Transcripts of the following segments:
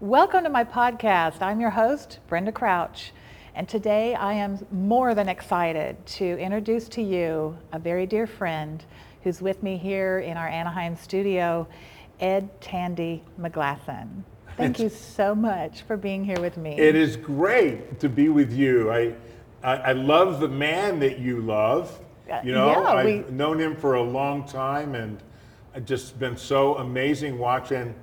Welcome to my podcast. I'm your host, Brenda Crouch, and today I am more than excited to introduce to you a very dear friend who's with me here in our Anaheim studio, Ed Tandy McGlasson. Thank you so much for being here with me. It is great to be with you. I, I, I love the man that you love. Uh, You know, yeah, I've we- known him for a long time, and it's just been so amazing watching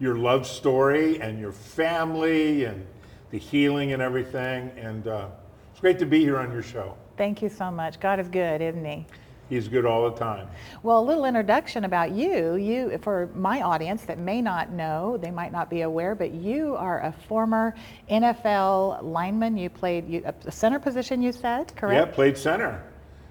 your love story and your family and the healing and everything. And uh, it's great to be here on your show. Thank you so much. God is good, isn't He? He's good all the time. Well, a little introduction about you. You, for my audience that may not know, they might not be aware, but you are a former NFL lineman. You played you, a center position. You said, correct? Yeah, played center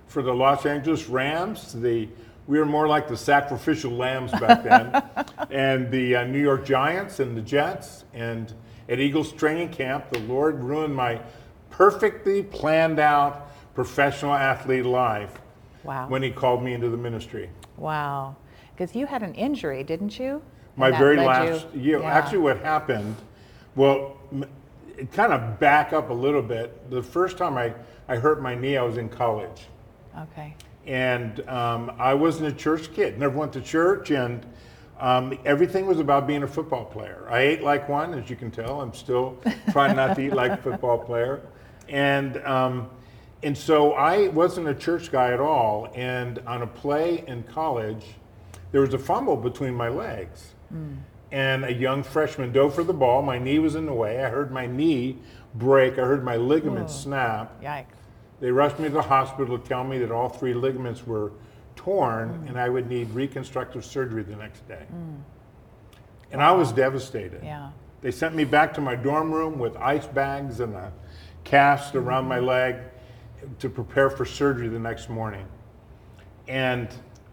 for the Los Angeles Rams. The we were more like the sacrificial lambs back then, and the uh, New York Giants and the Jets. And at Eagles training camp, the Lord ruined my perfectly planned out professional athlete life Wow. when He called me into the ministry. wow. Because you had an injury, didn't you? My very last you- year. yeah. Actually, what happened, well, it kind of back up a little bit. The first time I, I hurt my knee, I was in college. Okay. And um, I wasn't a church kid. Never went to church, and um, everything was about being a football player. I ate like one, as you can tell. I'm still trying not to eat like a football player, and um, and so I wasn't a church guy at all. And on a play in college, there was a fumble between my legs, and a young freshman dove for the ball. My knee was in the way. I heard my knee break. I heard my ligament snap. Yikes. They rushed me to the hospital to tell me that all three ligaments were torn and I would need reconstructive surgery the next day. Mm. And I was devastated. Yeah. They sent me back to my dorm room with ice bags and a cast around my mm-hmm. leg to prepare for surgery the next morning. And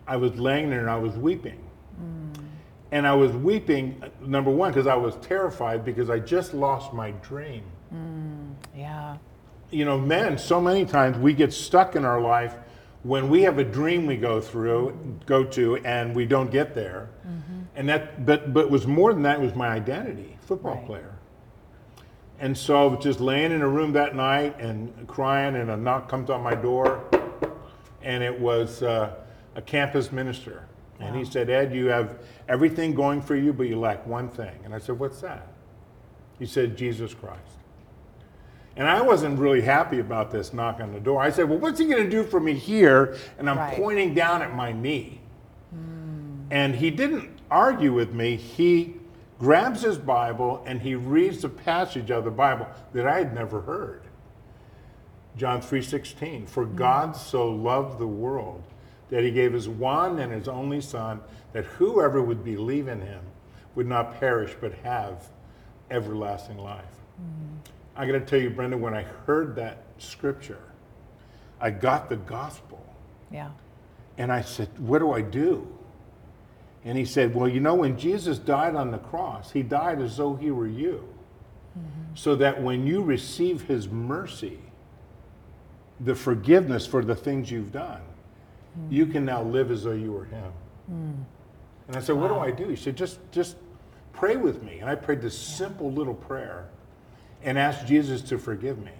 I was laying there and I was weeping. Mm. And I was weeping, number one, because I was terrified because I just lost my dream mm. Yeah. You know, men, so many times we get stuck in our life when we have a dream we go through, go to, and we don't get there. And that, but, but it was more than that, it was my identity, football Right. player. And so just laying in a room that night and crying, and a knock comes on my door, and it was uh, a campus minister. And he said, Ed, you have everything going for you, but you lack one thing. And I said, What's that? He said, Jesus Christ. And I wasn't really happy about this knock on the door. I said, Well, what's he going to do for me here? And I'm Right. pointing down at my knee. Hmm. And he didn't argue with me. He grabs his Bible and he reads the passage of the Bible that I had never heard. John 3:16 For hmm. God so loved the world that he gave his one and his only son that whoever would believe in him would not perish but have everlasting life. Hmm. I got to tell you Brenda when I heard that scripture I got the gospel Yeah. and I said, What do I do? And he said, Well, you know, when Jesus died on the cross, he died as though he were you. Mm-hmm. So that when you receive his mercy, the forgiveness for the things you've done, mm. you can now live as though you were him. Mm. And I said, What do I do? He said, Just just pray with me. And I prayed this simple little prayer and asked Jesus to forgive me.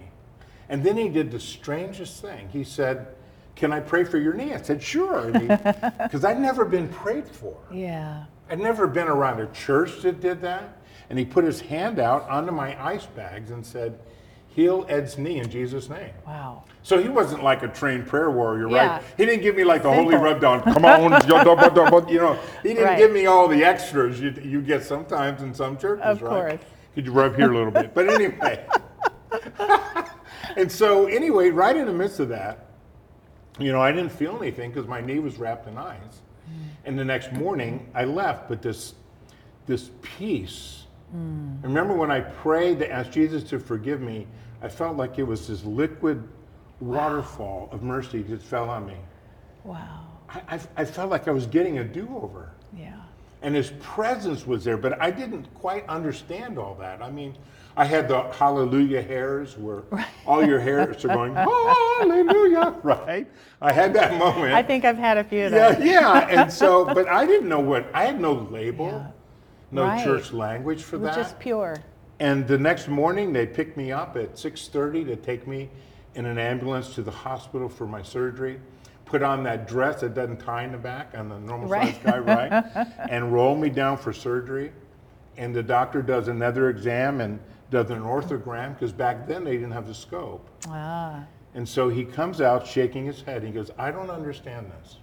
And then he did the strangest thing. He said, Can I pray for your knee? I said, Sure. Because I'd never been prayed for. Yeah. I'd never been around a church that did that. And he put his hand out onto my ice bags and said, Heal Ed's knee in Jesus' name. Wow. So he wasn't like a trained prayer warrior, Yeah. right? He didn't give me like the holy Simple. rub down. Come on, you know. He didn't Right. give me all the extras you, you get sometimes in some churches, right? Of right? course. Could you rub here a little bit? But anyway. and so anyway, right in the midst of that, you know, I didn't feel anything because my knee was wrapped in ice. And the next morning, I left, but this this peace. Mm. Remember when I prayed to ask Jesus to forgive me, I felt like it was this liquid waterfall of mercy that fell on me. Wow. I, I, I felt like I was getting a do-over. Yeah. And his presence was there, but I didn't quite understand all that. I mean, I had the hallelujah hairs where all your hairs are going, hallelujah, right? I had that moment. I think I've had a few of yeah, those. yeah. And so, but I didn't know what, I had no label. Yeah. no Right. church language for that. just pure. And the next morning, they picked me up at 6:30 to take me in an ambulance to the hospital for my surgery. Put on that dress that doesn't tie in the back. I'm a normal Right. sized guy, right? and roll me down for surgery. And the doctor does another exam and does an arthrogram because back then they didn't have the scope. Ah, And so he comes out shaking his head. He goes, I don't understand this.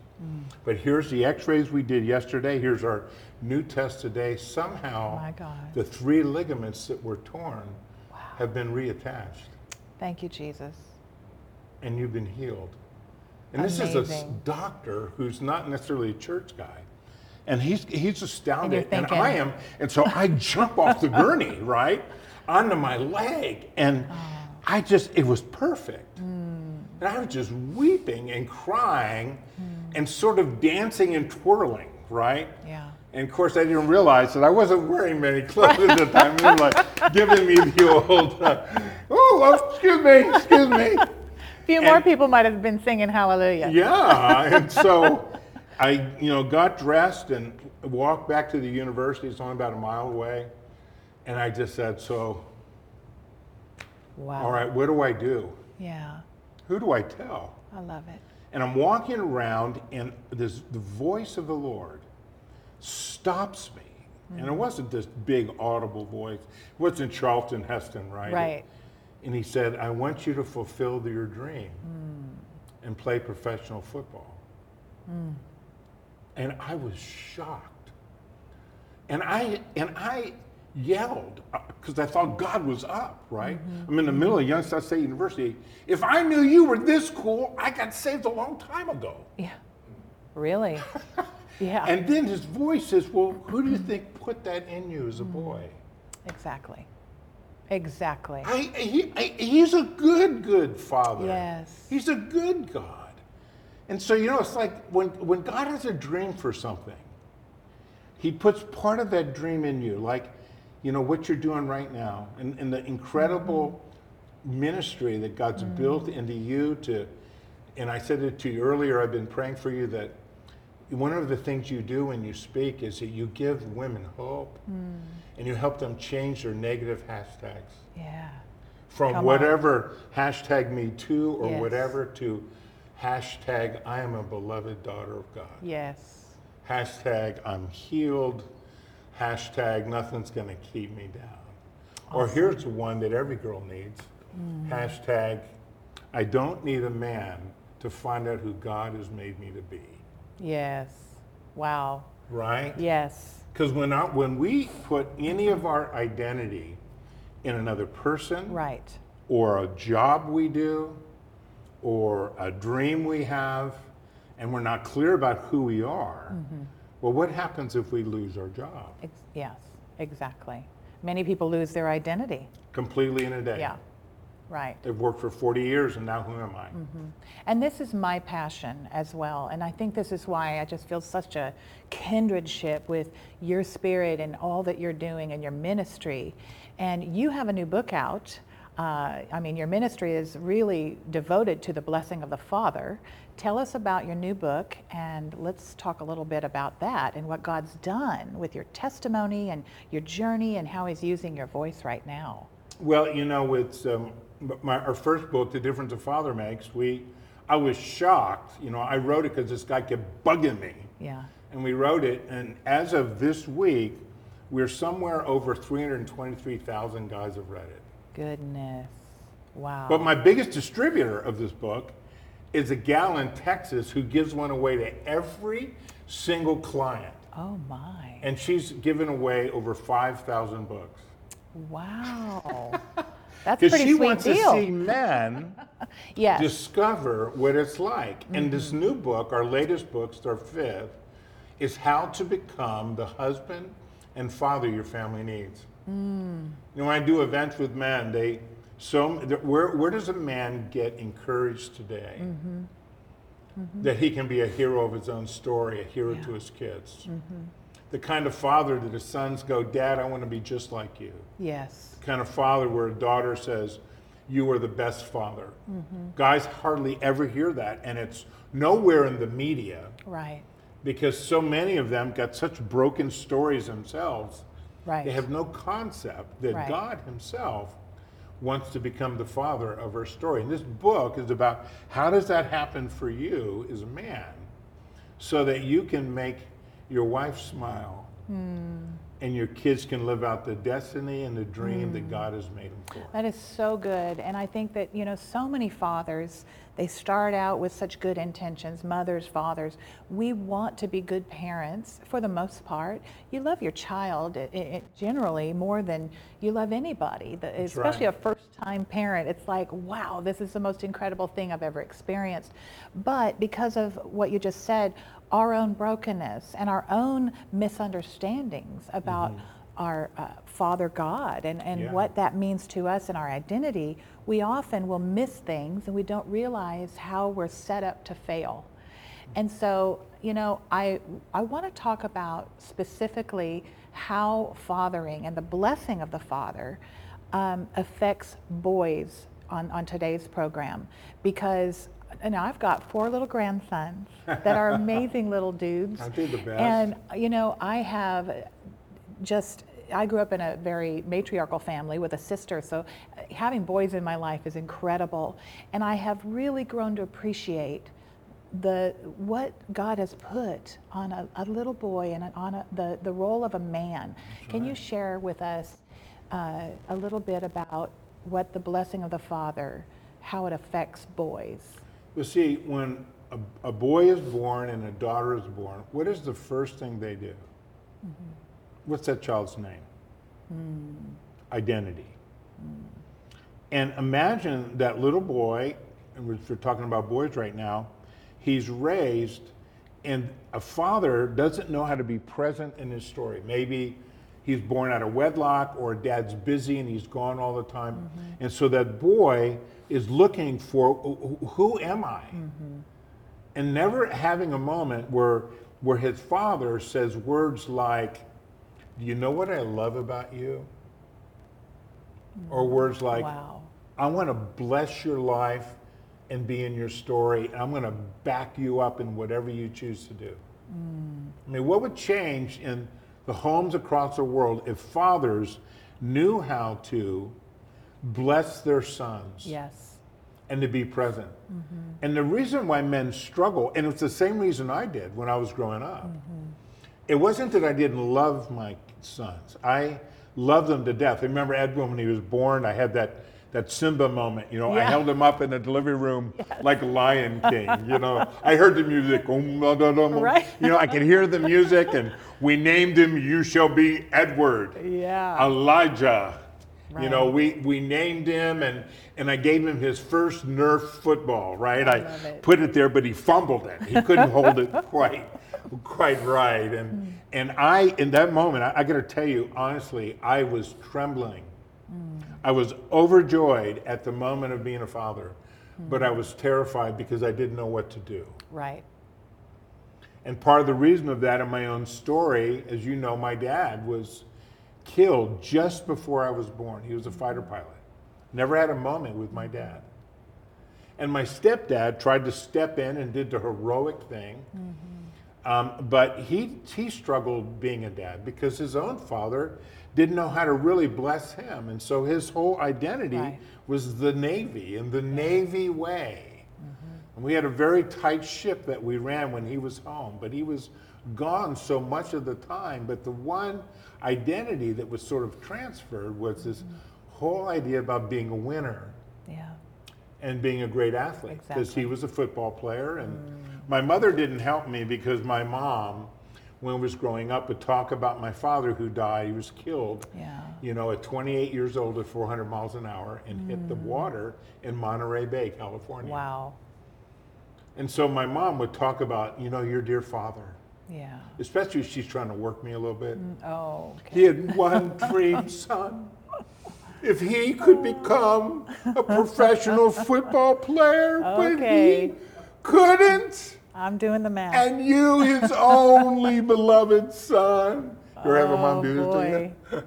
But here's the x rays we did yesterday. Here's our new test today. Somehow, My God. the three ligaments that were torn have been reattached, thank you, Jesus. and you've been healed. And this is a doctor who's not necessarily a church guy. And he's, he's astounded, and, thinking- I am. And so I jump off the gurney, right, onto my leg. And Oh. I just, it was perfect. Hmm. And I was just weeping and crying Hmm. and sort of dancing and twirling, right? Yeah. And of course, I didn't realize that I wasn't wearing many clothes at the time. They were like giving me the old, uh, oh, excuse me, excuse me. A few more people might have been singing hallelujah. Yeah, and so I, you know, got dressed and walked back to the university. It's only about a mile away. And I just said, so, Wow. all right, what do I do? Yeah, Who do I tell? I love it. And I'm walking around, and this, the voice of the Lord stops me. And it mm. wasn't this big audible voice. It wasn't Charlton Heston, right? Right. And he said, I want you to fulfill your dream hmm. and play professional football. Hmm. And I was shocked. And I and I yelled uh, because I thought God was up, right? Mm-hmm. I'm in the middle of Youngstown State University. If I knew you were this cool, I got saved a long time ago. Yeah. Really? Yeah. And then his voice says, Well, who do you think put that in you as a hmm. boy? exactly. Exactly. I, he, I, he's a good, good father. Yes. He's a good God. And so, you know, it's like when, when God has a dream for something, he puts part of that dream in you, like, you know, what you're doing right now, and, and the incredible mm-hmm. ministry that God's mm-hmm. built into you to, and I said it to you earlier, I've been praying for you that one of the things you do when you speak is that you give women hope mm. And you help them change their negative hashtags yeah. from Come on. whatever hashtag me too or Yes. whatever to hashtag I am a beloved daughter of God. Yes. Hashtag I'm healed. Hashtag nothing's going to keep me down. Or here's one that every girl needs. Mm. Hashtag I don't need a man to find out who God has made me to be. Yes. Wow. Right? Yes. Because when, I, when we put any of our identity in another person, Right. or a job we do, or a dream we have, and we're not clear about who we are, Mm-hmm. well, what happens if we lose our job Ex- yes. Exactly. Many people lose their identity. completely in a day? Yeah. Right. They've worked for 40 years, and now who am I? And this is my passion as well. And I think this is why I just feel such a kindredship with your spirit and all that you're doing and your ministry. And you have a new book out. Uh, I mean, your ministry is really devoted to the blessing of the Father. Tell us about your new book, and let's talk a little bit about that and what God's done with your testimony and your journey and how He's using your voice right now. Well, you know, it's um, my, our first book, The Difference a Father Makes. We, I was shocked. You know, I wrote it because this guy kept bugging me. Yeah. and we wrote it. And as of this week, we're somewhere over 323,000 guys have read it. Goodness. Wow. But my biggest distributor of this book is a gal in Texas who gives one away to every single client. oh, my. And she's given away over 5,000 books. Wow. That's a Because pretty she sweet wants deal. to see men yes. discover what it's like. And this Mm-hmm. new book, our latest book, it's our fifth, is how to become the husband and father your family needs. Mm. You know, when I do events with men, they so where where does a man get encouraged today Mm-hmm. that he can be a hero of his own story, a hero to his kids? Mm-hmm. The kind of father that his sons go, Dad, I want to be just like you yes. kind of father where a daughter says, You are the best father. Guys hardly ever hear that, and it's nowhere in the media Right. because so many of them got such broken stories themselves Right. They have no concept that Right. God Himself wants to become the father of our story. And this book is about how does that happen for you as a man so that you can make your wife smile hmm. and your kids can live out the destiny and the dream that hmm. God has made them for. That is so good. And I think that, you know, so many fathers, they start out with such good intentions, mothers, fathers. We want to be good parents for the most part. You love your child i i generally more than you love anybody, the, especially right. a first time parent. It's like, wow, this is the most incredible thing I've ever experienced. But because of what you just said, our own brokenness and our own misunderstandings about our uh, Father God and, and Yeah. what that means to us and our identity, we often will miss things and we don't realize how we're set up to fail. And so, you know, I, I want to talk about specifically how fathering and the blessing of the Father um, affects boys on, on today's program because you know, I've got four little grandsons that are amazing little dudes. Aren't the best? And, you know, I have just I grew up in a very matriarchal family with a sister, so having boys in my life is incredible. And I have really grown to appreciate the what God has put on a, a little boy and on a, the, the role of a man. Can you share with us uh, a little bit about what the blessing of the Father, how it affects boys? Well, see, when a, a boy is born and a daughter is born, what is the first thing they do? Mm-hmm. What's that child's name? Mm. Identity. Mm. And imagine that little boy, and we're talking about boys right now, he's raised, and a father doesn't know how to be present in his story. Maybe he's born out of wedlock, or dad's busy and he's gone all the time. And so that boy is looking for who- am I? Mm-hmm. and never having a moment where where his father says words like do you know what i love about you or mm-hmm. words like wow. i want to bless your life and be in your story and i'm going to back you up in whatever you choose to do mm. i mean what would change in the homes across the world if fathers knew how to bless their sons Yes. and to be present. Mm-hmm. And the reason why men struggle, and it's the same reason I did when I was growing up, mm-hmm. it wasn't that I didn't love my sons. I loved them to death. I remember Edwin when he was born, I had that that Simba moment, you know, I held him up in the delivery room like a Lion King, you know. I heard the music, Right. you know, I could hear the music, and we named him "You Shall Be Edward." Yeah. Elijah. You know, we, we named him and, and I gave him his first Nerf football, right? I I, it. put it there, but he fumbled it. He couldn't hold it quite quite right. And hmm. and I in that moment, I, I gotta tell you, honestly, I was trembling. Hmm. I was overjoyed at the moment of being a father, but I hmm. was terrified because I didn't know what to do. Right. And part of the reason of that in my own story, as you know, my dad was killed just before I was born. He was a fighter hmm. pilot. Never had a moment with my dad. And my stepdad tried to step in and did the heroic thing. Mm-hmm. Um, but he, he struggled being a dad because his own father didn't know how to really bless him. And so his whole identity Right. was the Navy and the Navy way. Mm-hmm. And we had a very tight ship that we ran when he was home, but he was gone so much of the time. But the one identity that was sort of transferred was this mm-hmm. whole idea about being a winner Yeah. and being a great athlete because Exactly. he was a football player. And mm. My mother didn't help me because my mom, when I was growing up, would talk about my father who died. He was killed, Yeah. you know, at 28 years old at 400 miles an hour and hit the mm. water in Monterey Bay, California. Wow. And so my mom would talk about, you know, your dear father, Yeah. especially if she's trying to work me a little bit. Mm, oh, okay. He had one dream, son. If he could become a professional football player, but he couldn't, I'm doing the math. and you, his only beloved son. You ever have oh, mom do this to boy. you?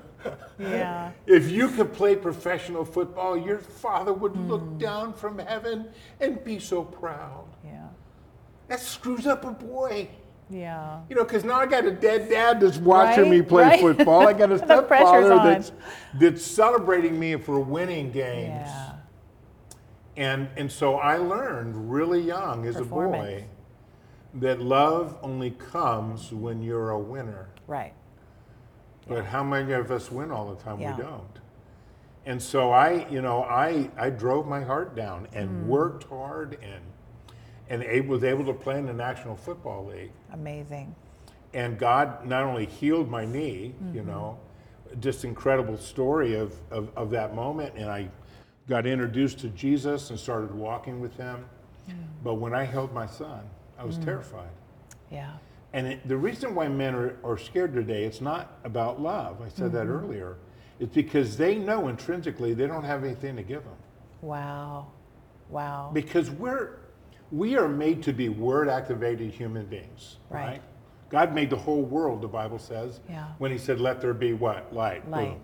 yeah. If you could play professional football, your father would Hmm. look down from heaven and be so proud. Yeah. That screws up a boy. Yeah. You know, because now I got a dead dad that's watching Right, me play right. football. I got a The stepfather that's that's celebrating me for winning games. Yeah. And and so I learned really young as a boy that love only comes when you're a winner. Right. But how many of us win all the time? Yeah. We don't. And so I, you know, I I drove my heart down and Hmm. worked hard and and a- was able to play in the National Football League. Amazing. And God not only healed my knee, you Mm-hmm. know, just incredible story of, of, of that moment. And I got introduced to Jesus and started walking with him. Mm. But when I held my son, I was terrified. Yeah. And it, the reason why men are, are scared today, it's not about love. I said that Mm-hmm. earlier. It's because they know intrinsically they don't have anything to give them. Wow. Wow. Because we're we are made to be word activated human beings, Right. right. God made the whole world, the Bible says. Yeah. When he said, "Let there be what? Light." Light. Boom.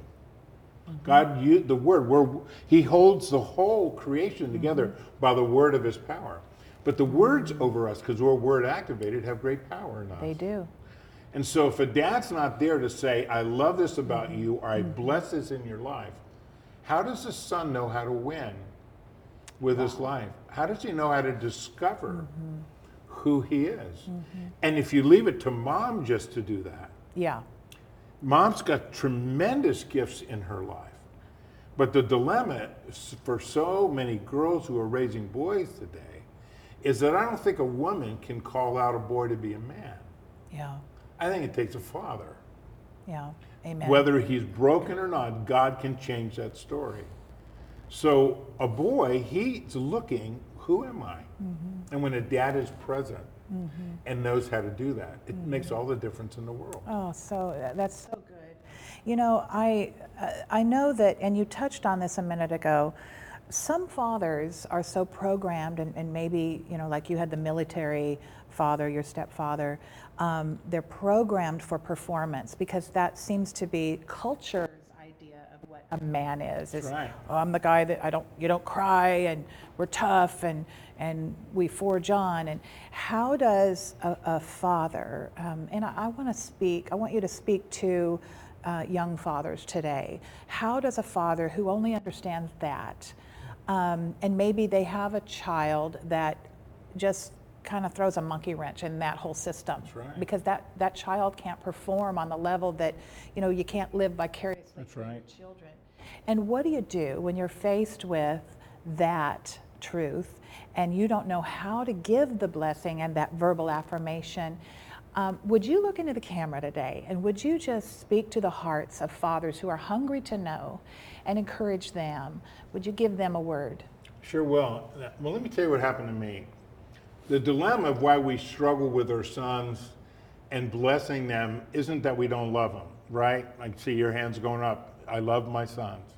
God used the word. Where he holds the whole creation together Mm-hmm. by the word of his power. But the words over us, because we're word activated, have great power in us. They do. And so if a dad's not there to say, I love this about Mm-hmm. you, or I bless this in your life, how does the son know how to win with his life? How does he know how to discover Mm-hmm. who he is? And if you leave it to mom just to do that, Yeah. Mom's got tremendous gifts in her life. But the dilemma for so many girls who are raising boys today is that I don't think a woman can call out a boy to be a man. Yeah. I think it takes a father. Yeah. Amen. Whether he's broken or not, God can change that story. So a boy, he's looking, who am I? Mm-hmm. And when a dad is present and knows how to do that, it Mm-hmm. makes all the difference in the world. Oh, so that's so good. You know, I uh, I know that, and you touched on this a minute ago. Some fathers are so programmed, and, and maybe you know, like you had the military father, your stepfather. Um, they're programmed for performance because that seems to be culture's idea of what a man is. is right. "Oh, I'm the guy that I don't you don't cry and we're tough and and we forge on and how does a, a father um, and I, I want to speak I want you to speak to uh, young fathers today how does a father who only understands that um, and maybe they have a child that just kind of throws a monkey wrench in that whole system That's right. because that that child can't perform on the level that you know you can't live vicariously That's right. children. And what do you do when you're faced with that truth and you don't know how to give the blessing and that verbal affirmation? Um, would you look into the camera today and would you just speak to the hearts of fathers who are hungry to know and encourage them? Would you give them a word? Sure will. Well, let me tell you what happened to me. The dilemma of why we struggle with our sons and blessing them isn't that we don't love them, right? I see your hands going up. I love my sons.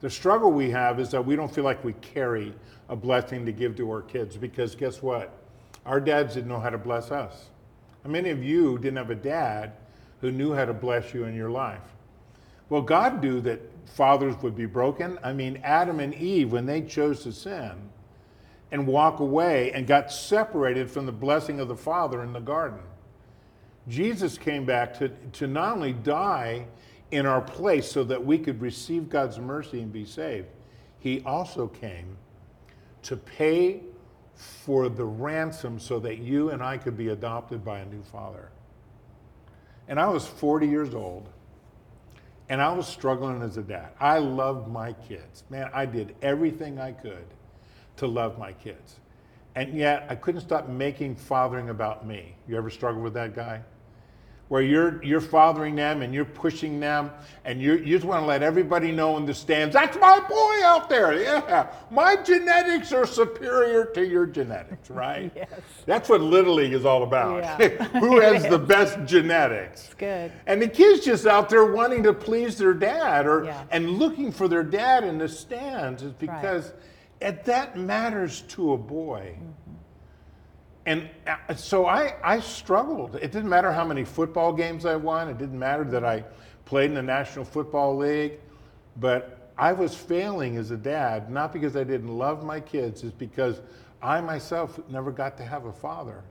The struggle we have is that we don't feel like we carry a blessing to give to our kids because guess what? Our dads didn't know how to bless us. How many of you didn't have a dad who knew how to bless you in your life? Well, God knew that fathers would be broken. I mean, Adam and Eve, when they chose to sin and walk away and got separated from the blessing of the Father in the garden, Jesus came back to, to not only die in our place so that we could receive God's mercy and be saved, he also came to pay for the ransom so that you and I could be adopted by a new father. And I was 40 years old. And I was struggling as a dad. I loved my kids. Man, I did everything I could to love my kids. And yet I couldn't stop making fathering about me. You ever struggle with that guy? Where you're you're fathering them and you're pushing them and you you just want to let everybody know in the stands, that's my boy out there. Yeah. My genetics are superior to your genetics, right? Yes. That's what Little League is all about. Yeah. Who has the best genetics? It's good. And the kids just out there wanting to please their dad or Yeah. and looking for their dad in the stands is because it, that matters to a boy. Mm-hmm. And uh, so I, I struggled. It didn't matter how many football games I won. It didn't matter that I played in the National Football League. But I was failing as a dad, not because I didn't love my kids, it's because I myself never got to have a father.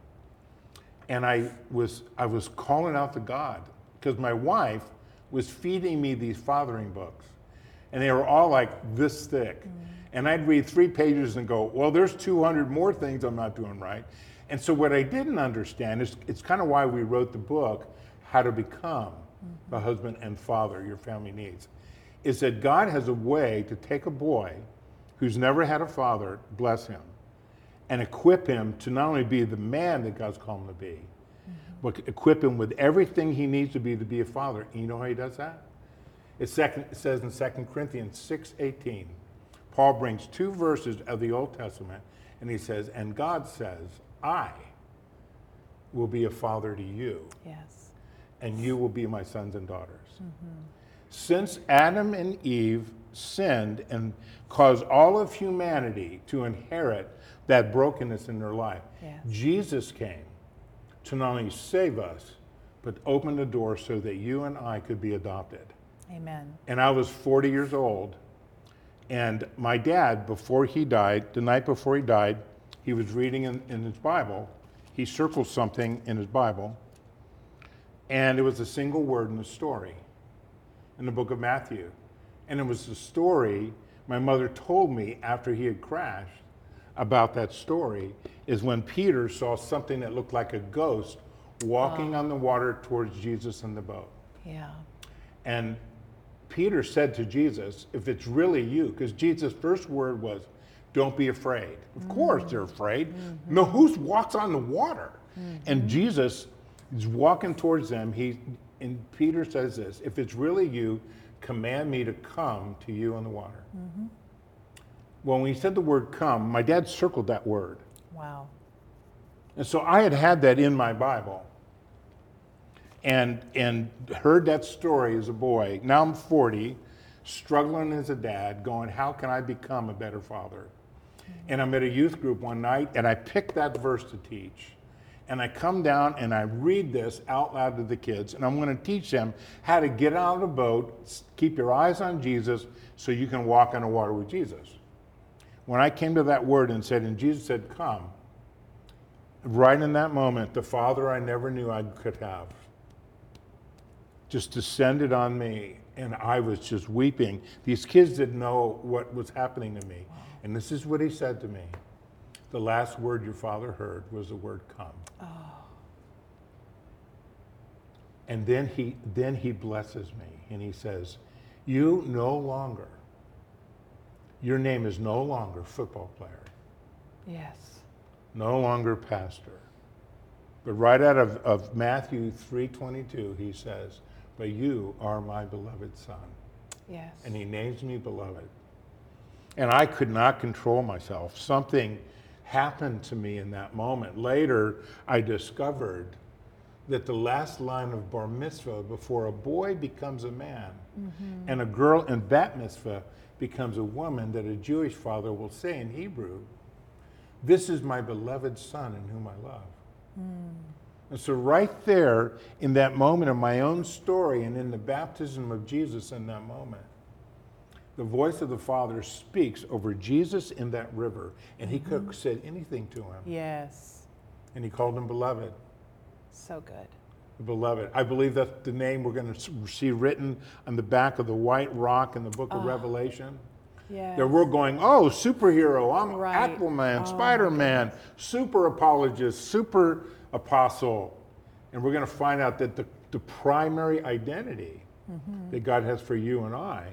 And I was, I was calling out to God because my wife was feeding me these fathering books. And they were all like this thick. And I'd read three pages and go, well, there's 200 more things I'm not doing right. And so what I didn't understand is it's kind of why we wrote the book, How to Become the mm-hmm. Husband and Father Your Family Needs, is that God has a way to take a boy who's never had a father, bless him, and equip him to not only be the man that God's called him to be, mm-hmm. but equip him with everything he needs to be to be a father. And you know how he does that? It, second, it says in 2 Corinthians 6:18, Paul brings two verses of the Old Testament, and he says, "And God says, I will be a father to you, Yes. and you will be my sons and daughters." Mm-hmm. Since Adam and Eve sinned and caused all of humanity to inherit that brokenness in their life, Yes. Jesus came to not only save us, but open the door so that you and I could be adopted. Amen. And I was 40 years old. And my dad, before he died, the night before he died, he was reading in, in his Bible. He circled something in his Bible. And it was a single word in the story in the book of Matthew. And it was the story my mother told me after he had crashed about that story is when Peter saw something that looked like a ghost walking ah. on the water towards Jesus in the boat. Yeah. And Peter said to Jesus, if it's really you, because Jesus' first word was, don't be afraid. Of mm-hmm. course they're afraid. Mm-hmm. No, who walks on the water? Mm-hmm. And Jesus is walking towards them. He and Peter says this, if it's really you, command me to come to you on the water. Well, when he said the word come, my dad circled that word. Wow. And so I had had that in my Bible and, and heard that story as a boy. Now I'm 40, struggling as a dad, going, How can I become a better father? And I'm at a youth group one night and I pick that verse to teach. And I come down and I read this out loud to the kids, and I'm going to teach them how to get out of the boat, keep your eyes on Jesus, so you can walk on the water with Jesus. When I came to that word and said, and Jesus said, Come, right in that moment, the Father I never knew I could have just descended on me, and I was just weeping. These kids didn't know what was happening to me. And this is what he said to me The last word your father heard was the word come. Oh. And then he, then he blesses me and he says, You no longer, your name is no longer football player Yes. no longer pastor. But right out of, of Matthew 3.22, he says, but you are my beloved son. Yes. And he names me beloved. And I could not control myself. Something happened to me in that moment. Later, I discovered that the last line of bar mitzvah before a boy becomes a man mm-hmm. and a girl in bat mitzvah becomes a woman that a Jewish father will say in Hebrew, this is my beloved son in whom I love. Mm. And so, right there in that moment of my own story and in the baptism of Jesus in that moment, the voice of the Father speaks over Jesus in that river. And he could have said anything to him. Yes. And he called him beloved. So good. Beloved. I believe that's the name we're going to see written on the back of the white rock in the book of Revelation. Yes. That we're going, oh, superhero, I'm Right. Aquaman, Oh, Spider Man, super apologist, super apostle. And we're going to find out that the, the primary identity Mm-hmm. that God has for you and I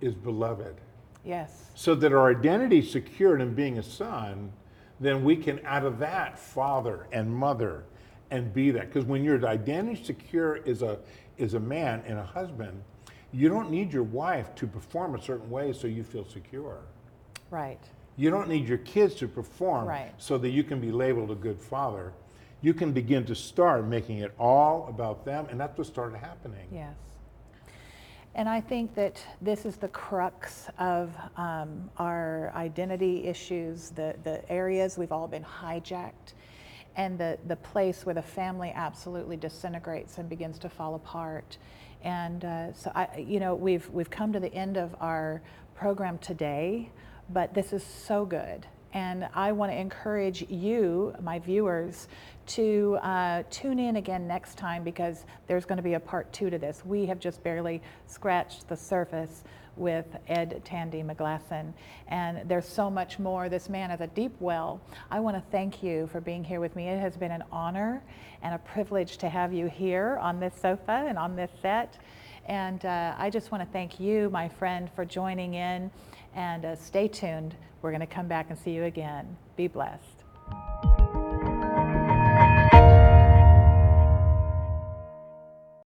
is beloved. Yes. So that our identity is secured in being a son, then we can, out of that, father and mother and be that. Because when your identity secure is a, is a man and a husband, you don't need your wife to perform a certain way so you feel secure. Right. You don't need your kids to perform Right. so that you can be labeled a good father. You can begin to start making it all about them, and that's what started happening. Yes. And I think that this is the crux of um, our identity issues, the, the areas we've all been hijacked, and the, the place where the family absolutely disintegrates and begins to fall apart. And uh, so, I, you know, we've, we've come to the end of our program today, but this is so good. And I want to encourage you, my viewers, to uh, tune in again next time because there's going to be a part two to this. We have just barely scratched the surface with Ed Tandy McGlasson. And there's so much more. This man is a deep well. I want to thank you for being here with me. It has been an honor and a privilege to have you here on this sofa and on this set. And uh, I just want to thank you, my friend, for joining in. And uh, stay tuned. We're going to come back and see you again. Be blessed.